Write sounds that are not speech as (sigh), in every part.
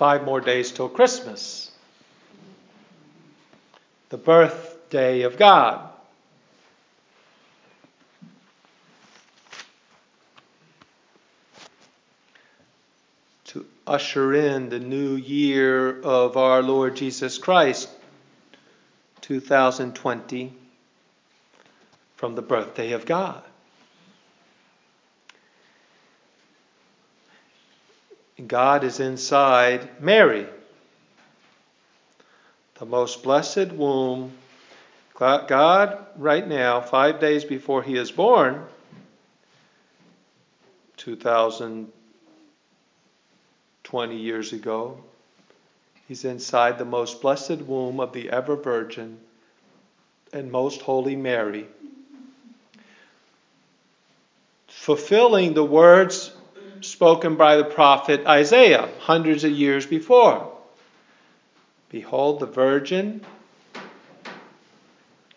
five more days till Christmas, the birthday of God. To usher in the new year of our Lord Jesus Christ, 2020, from the birthday of God. God is inside Mary, the most blessed womb. God, right now, five days before he is born, 2020 years ago, he's inside the most blessed womb of the ever Virgin and most holy Mary, fulfilling the words spoken by the prophet Isaiah hundreds of years before. Behold, the virgin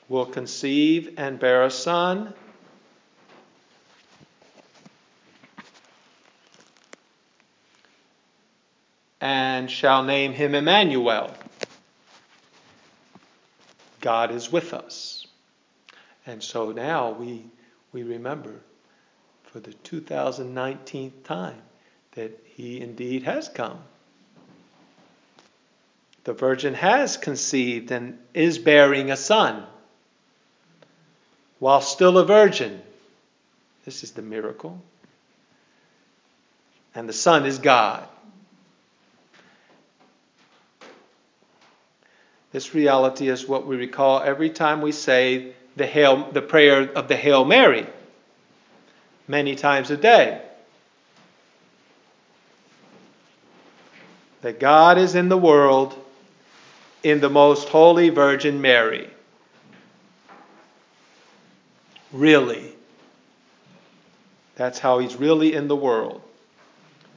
will conceive and bear a son. And shall name him Emmanuel. God is with us. And so now we, we remember for the 2019th time that he indeed has come. The virgin has conceived and is bearing a son while still a virgin. This is the miracle. And the Son is God. This reality is what we recall every time we say the, Hail, the prayer of the Hail Mary many times a day. That God is in the world in the most holy Virgin Mary. Really. That's how He's really in the world,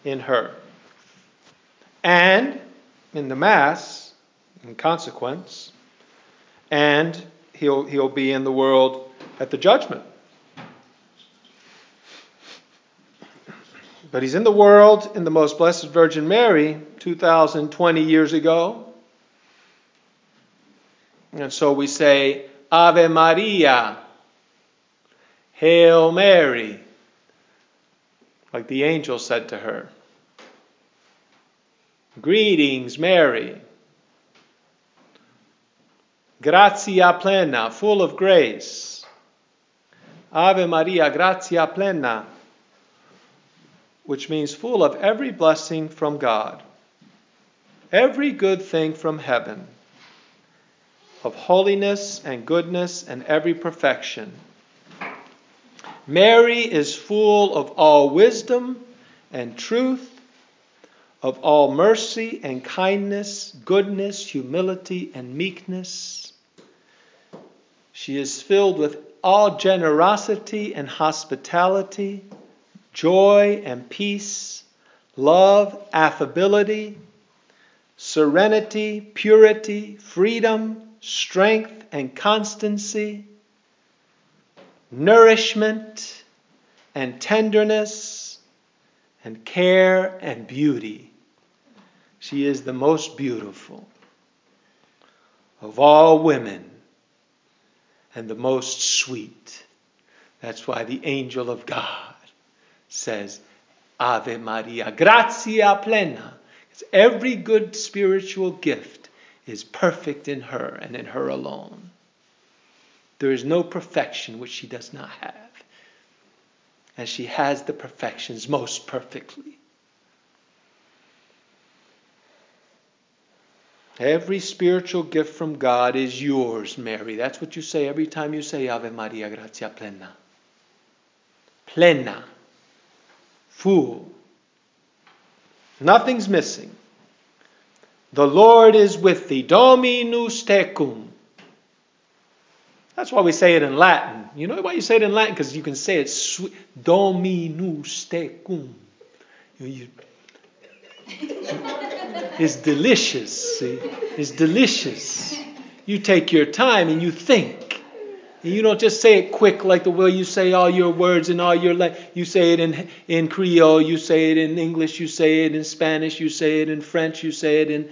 in her. And in the Mass, in consequence, and he'll, he'll be in the world at the judgment. But he's in the world in the most blessed Virgin Mary 2020 years ago. And so we say, Ave Maria, Hail Mary, like the angel said to her. Greetings, Mary. Gratia plena, full of grace. Ave Maria, gratia plena which means full of every blessing from God, every good thing from heaven, of holiness and goodness and every perfection. Mary is full of all wisdom and truth, of all mercy and kindness, goodness, humility, and meekness. She is filled with all generosity and hospitality joy and peace, love, affability, serenity, purity, freedom, strength, and constancy, nourishment and tenderness, and care and beauty. She is the most beautiful of all women and the most sweet. That's why the angel of God says, Ave Maria, gratia plena. Because every good spiritual gift is perfect in her and in her alone. There is no perfection which she does not have. And she has the perfections most perfectly. Every spiritual gift from God is yours, Mary. That's what you say every time you say Ave Maria, gratia plena. Plena full. Nothing's missing. The Lord is with thee. Dominus tecum. That's why we say it in Latin. You know why you say it in Latin? Because you can say it sweet. Dominus tecum. You, you, (laughs) it's delicious. See? It's delicious. You take your time and you think. You don't just say it quick like the way you say all your words and all your la- you say it in in Creole, you say it in English, you say it in Spanish, you say it in French, you say it in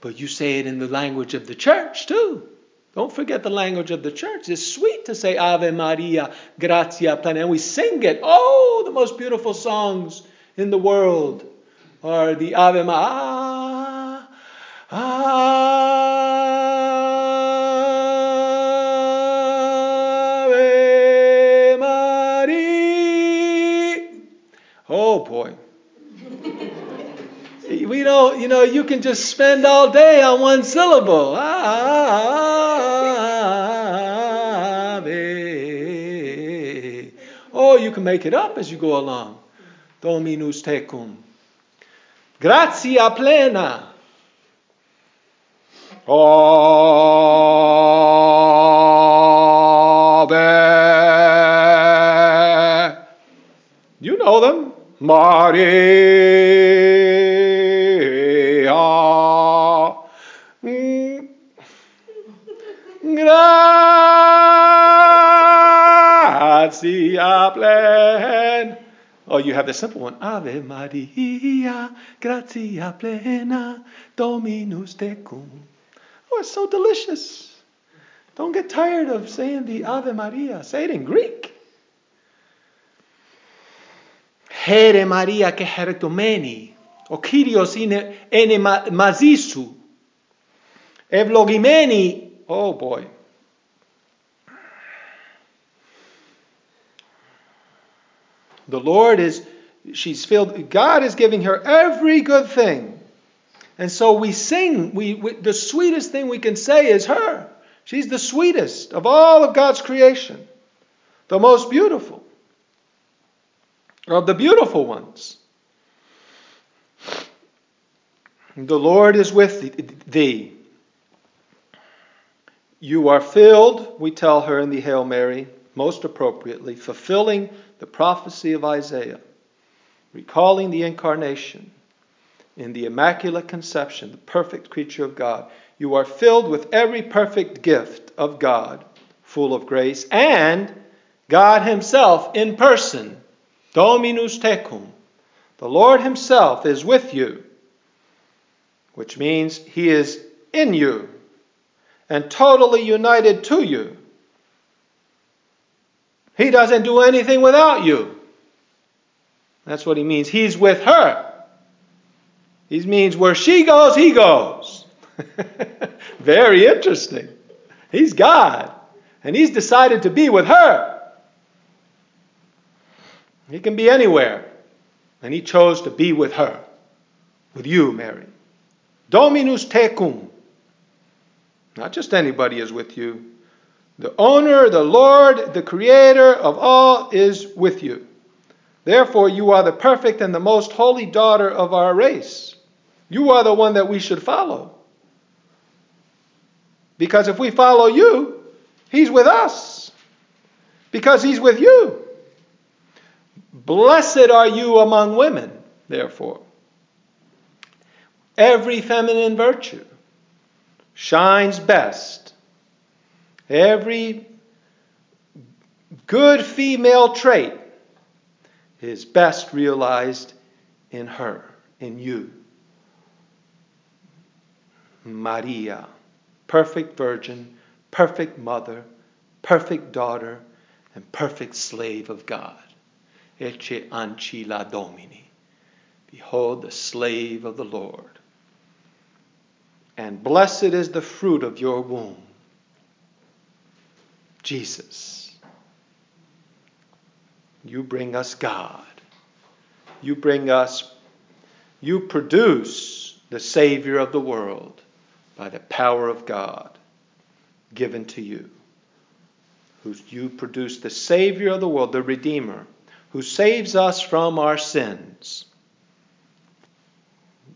but you say it in the language of the church too. Don't forget the language of the church. It's sweet to say Ave Maria, gratia plena. And we sing it. Oh, the most beautiful songs in the world are the Ave Maria. Ave ah, we don't, you know, you can just spend all day on one syllable. Ah, ah, ah, Ave. Oh, you can make it up as you go along. Dominus tecum. Gratia plena. Ave. You know them. Maria. Gratia plena. Oh, you have the simple one. Ave Maria, gratia plena, Dominus tecum. Oh, it's so delicious. Don't get tired of saying the Ave Maria. Say it in Greek. Here Maria ke heritomeni, o Kyrios ene mazisu, evlogimeni, oh boy. The Lord is, she's filled, God is giving her every good thing. And so we sing, we, we, the sweetest thing we can say is her. She's the sweetest of all of God's creation, the most beautiful of the beautiful ones. The Lord is with thee. You are filled, we tell her in the Hail Mary, most appropriately, fulfilling the prophecy of Isaiah, recalling the incarnation in the Immaculate Conception, the perfect creature of God. You are filled with every perfect gift of God, full of grace, and God Himself in person Dominus tecum. The Lord Himself is with you, which means He is in you and totally united to you. He doesn't do anything without you. That's what He means. He's with her. He means where she goes, He goes. (laughs) Very interesting. He's God, and He's decided to be with her. He can be anywhere. And he chose to be with her, with you, Mary. Dominus tecum. Not just anybody is with you. The owner, the Lord, the creator of all is with you. Therefore, you are the perfect and the most holy daughter of our race. You are the one that we should follow. Because if we follow you, He's with us. Because He's with you. Blessed are you among women, therefore. Every feminine virtue shines best. Every good female trait is best realized in her, in you. Maria, perfect virgin, perfect mother, perfect daughter, and perfect slave of God. Ecce ancilla Domini. Behold the slave of the Lord. And blessed is the fruit of your womb, Jesus. You bring us God. You bring us, you produce the Savior of the world by the power of God given to you. You produce the Savior of the world, the Redeemer who saves us from our sins.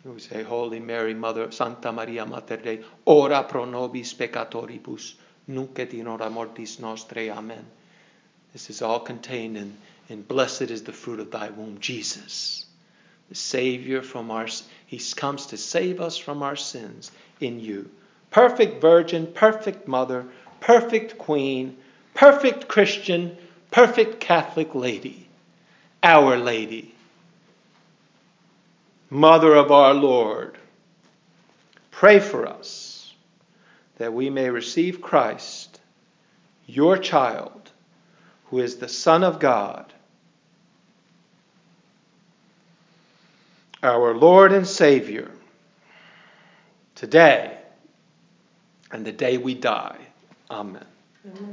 We say, Holy Mary, Mother, Santa Maria, Mater Dei, ora pro nobis peccatoribus, nunc et in hora mortis nostrae. Amen. This is all contained in, in Blessed is the fruit of thy womb, Jesus, the Savior from our He comes to save us from our sins in you. Perfect Virgin, perfect Mother, perfect Queen, perfect Christian, perfect Catholic lady, Our Lady, Mother of our Lord, pray for us that we may receive Christ, your child, who is the Son of God, our Lord and Savior, today and the day we die. Amen. Amen.